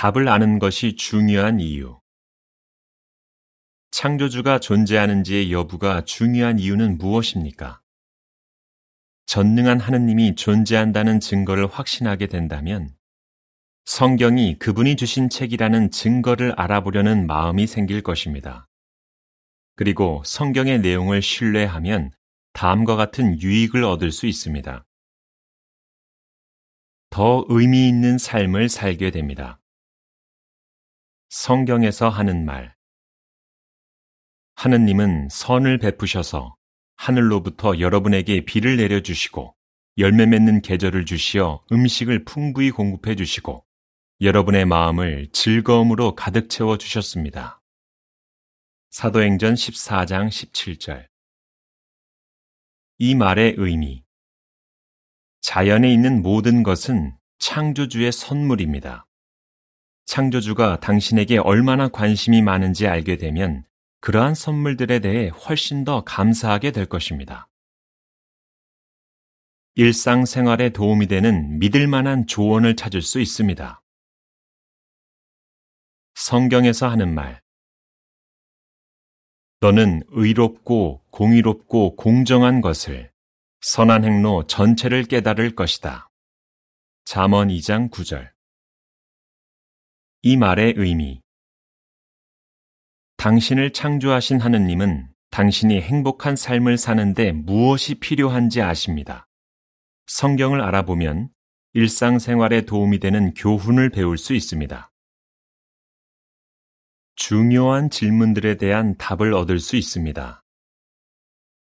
답을 아는 것이 중요한 이유. 창조주가 존재하는지의 여부가 중요한 이유는 무엇입니까? 전능한 하느님이 존재한다는 증거를 확신하게 된다면 성경이 그분이 주신 책이라는 증거를 알아보려는 마음이 생길 것입니다. 그리고 성경의 내용을 신뢰하면 다음과 같은 유익을 얻을 수 있습니다. 더 의미 있는 삶을 살게 됩니다. 성경에서 하는 말. 하느님은 선을 베푸셔서 하늘로부터 여러분에게 비를 내려주시고 열매 맺는 계절을 주시어 음식을 풍부히 공급해 주시고 여러분의 마음을 즐거움으로 가득 채워 주셨습니다. 사도행전 14장 17절 이 말의 의미 자연에 있는 모든 것은 창조주의 선물입니다. 창조주가 당신에게 얼마나 관심이 많은지 알게 되면 그러한 선물들에 대해 훨씬 더 감사하게 될 것입니다. 일상생활에 도움이 되는 믿을 만한 조언을 찾을 수 있습니다. 성경에서 하는 말. 너는 의롭고 공의롭고 공정한 것을 선한 행로 전체를 깨달을 것이다. 잠언 2장 9절. 이 말의 의미. 당신을 창조하신 하느님은 당신이 행복한 삶을 사는데 무엇이 필요한지 아십니다. 성경을 알아보면 일상생활에 도움이 되는 교훈을 배울 수 있습니다. 중요한 질문들에 대한 답을 얻을 수 있습니다.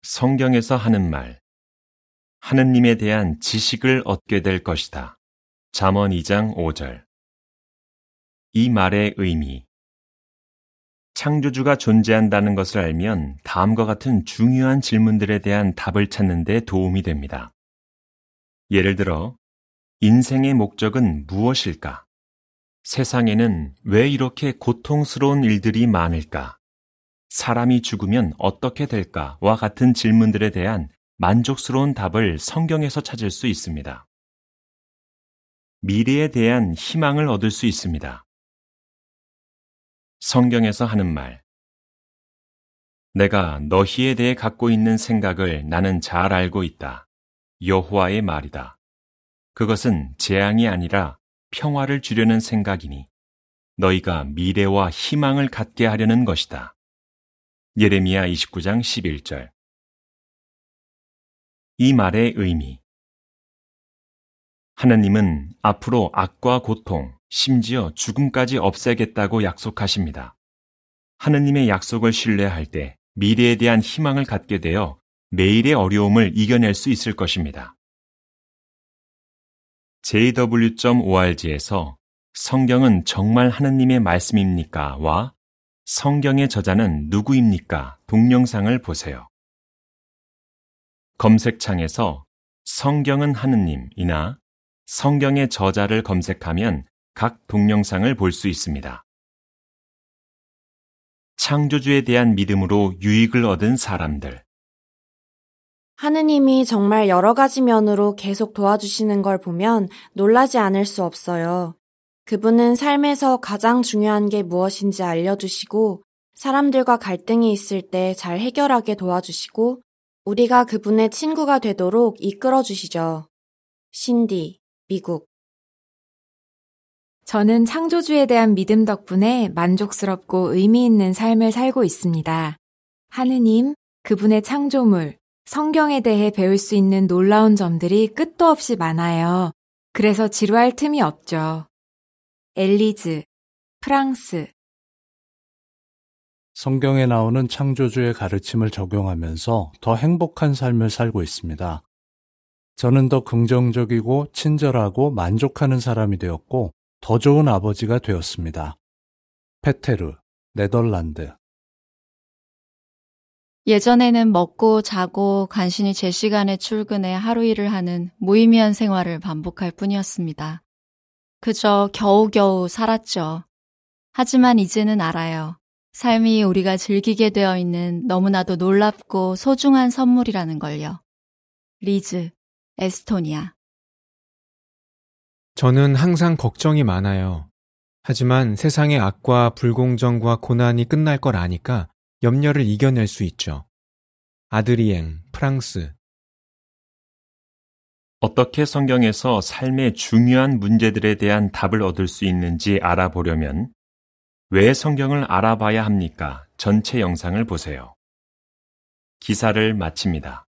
성경에서 하는 말, 하느님에 대한 지식을 얻게 될 것이다. 잠언 2장 5절. 이 말의 의미. 창조주가 존재한다는 것을 알면 다음과 같은 중요한 질문들에 대한 답을 찾는 데 도움이 됩니다. 예를 들어, 인생의 목적은 무엇일까? 세상에는 왜 이렇게 고통스러운 일들이 많을까? 사람이 죽으면 어떻게 될까? 와 같은 질문들에 대한 만족스러운 답을 성경에서 찾을 수 있습니다. 미래에 대한 희망을 얻을 수 있습니다. 성경에서 하는 말. 내가 너희에 대해 갖고 있는 생각을 나는 잘 알고 있다. 여호와의 말이다. 그것은 재앙이 아니라 평화를 주려는 생각이니 너희가 미래와 희망을 갖게 하려는 것이다. 예레미야 29장 11절. 이 말의 의미. 하나님은 앞으로 악과 고통, 심지어 죽음까지 없애겠다고 약속하십니다. 하느님의 약속을 신뢰할 때 미래에 대한 희망을 갖게 되어 매일의 어려움을 이겨낼 수 있을 것입니다. jw.org에서 성경은 정말 하느님의 말씀입니까? 와 성경의 저자는 누구입니까? 동영상을 보세요. 검색창에서 성경은 하느님이나 성경의 저자를 검색하면 각 동영상을 볼 수 있습니다. 창조주에 대한 믿음으로 유익을 얻은 사람들. 하느님이 정말 여러 가지 면으로 계속 도와주시는 걸 보면 놀라지 않을 수 없어요. 그분은 삶에서 가장 중요한 게 무엇인지 알려주시고, 사람들과 갈등이 있을 때 잘 해결하게 도와주시고, 우리가 그분의 친구가 되도록 이끌어 주시죠. 신디, 미국. 저는 창조주에 대한 믿음 덕분에 만족스럽고 의미 있는 삶을 살고 있습니다. 하느님, 그분의 창조물, 성경에 대해 배울 수 있는 놀라운 점들이 끝도 없이 많아요. 그래서 지루할 틈이 없죠. 엘리즈, 프랑스. 성경에 나오는 창조주의 가르침을 적용하면서 더 행복한 삶을 살고 있습니다. 저는 더 긍정적이고 친절하고 만족하는 사람이 되었고 더 좋은 아버지가 되었습니다. 페테르, 네덜란드. 예전에는 먹고 자고 간신히 제 시간에 출근해 하루 일을 하는 무의미한 생활을 반복할 뿐이었습니다. 그저 겨우겨우 살았죠. 하지만 이제는 알아요. 삶이 우리가 즐기게 되어 있는 너무나도 놀랍고 소중한 선물이라는 걸요. 리즈, 에스토니아. 저는 항상 걱정이 많아요. 하지만 세상의 악과 불공정과 고난이 끝날 걸 아니까 염려를 이겨낼 수 있죠. 아드리엥, 프랑스. 어떻게 성경에서 삶의 중요한 문제들에 대한 답을 얻을 수 있는지 알아보려면 왜 성경을 알아봐야 합니까? 전체 영상을 보세요. 기사를 마칩니다.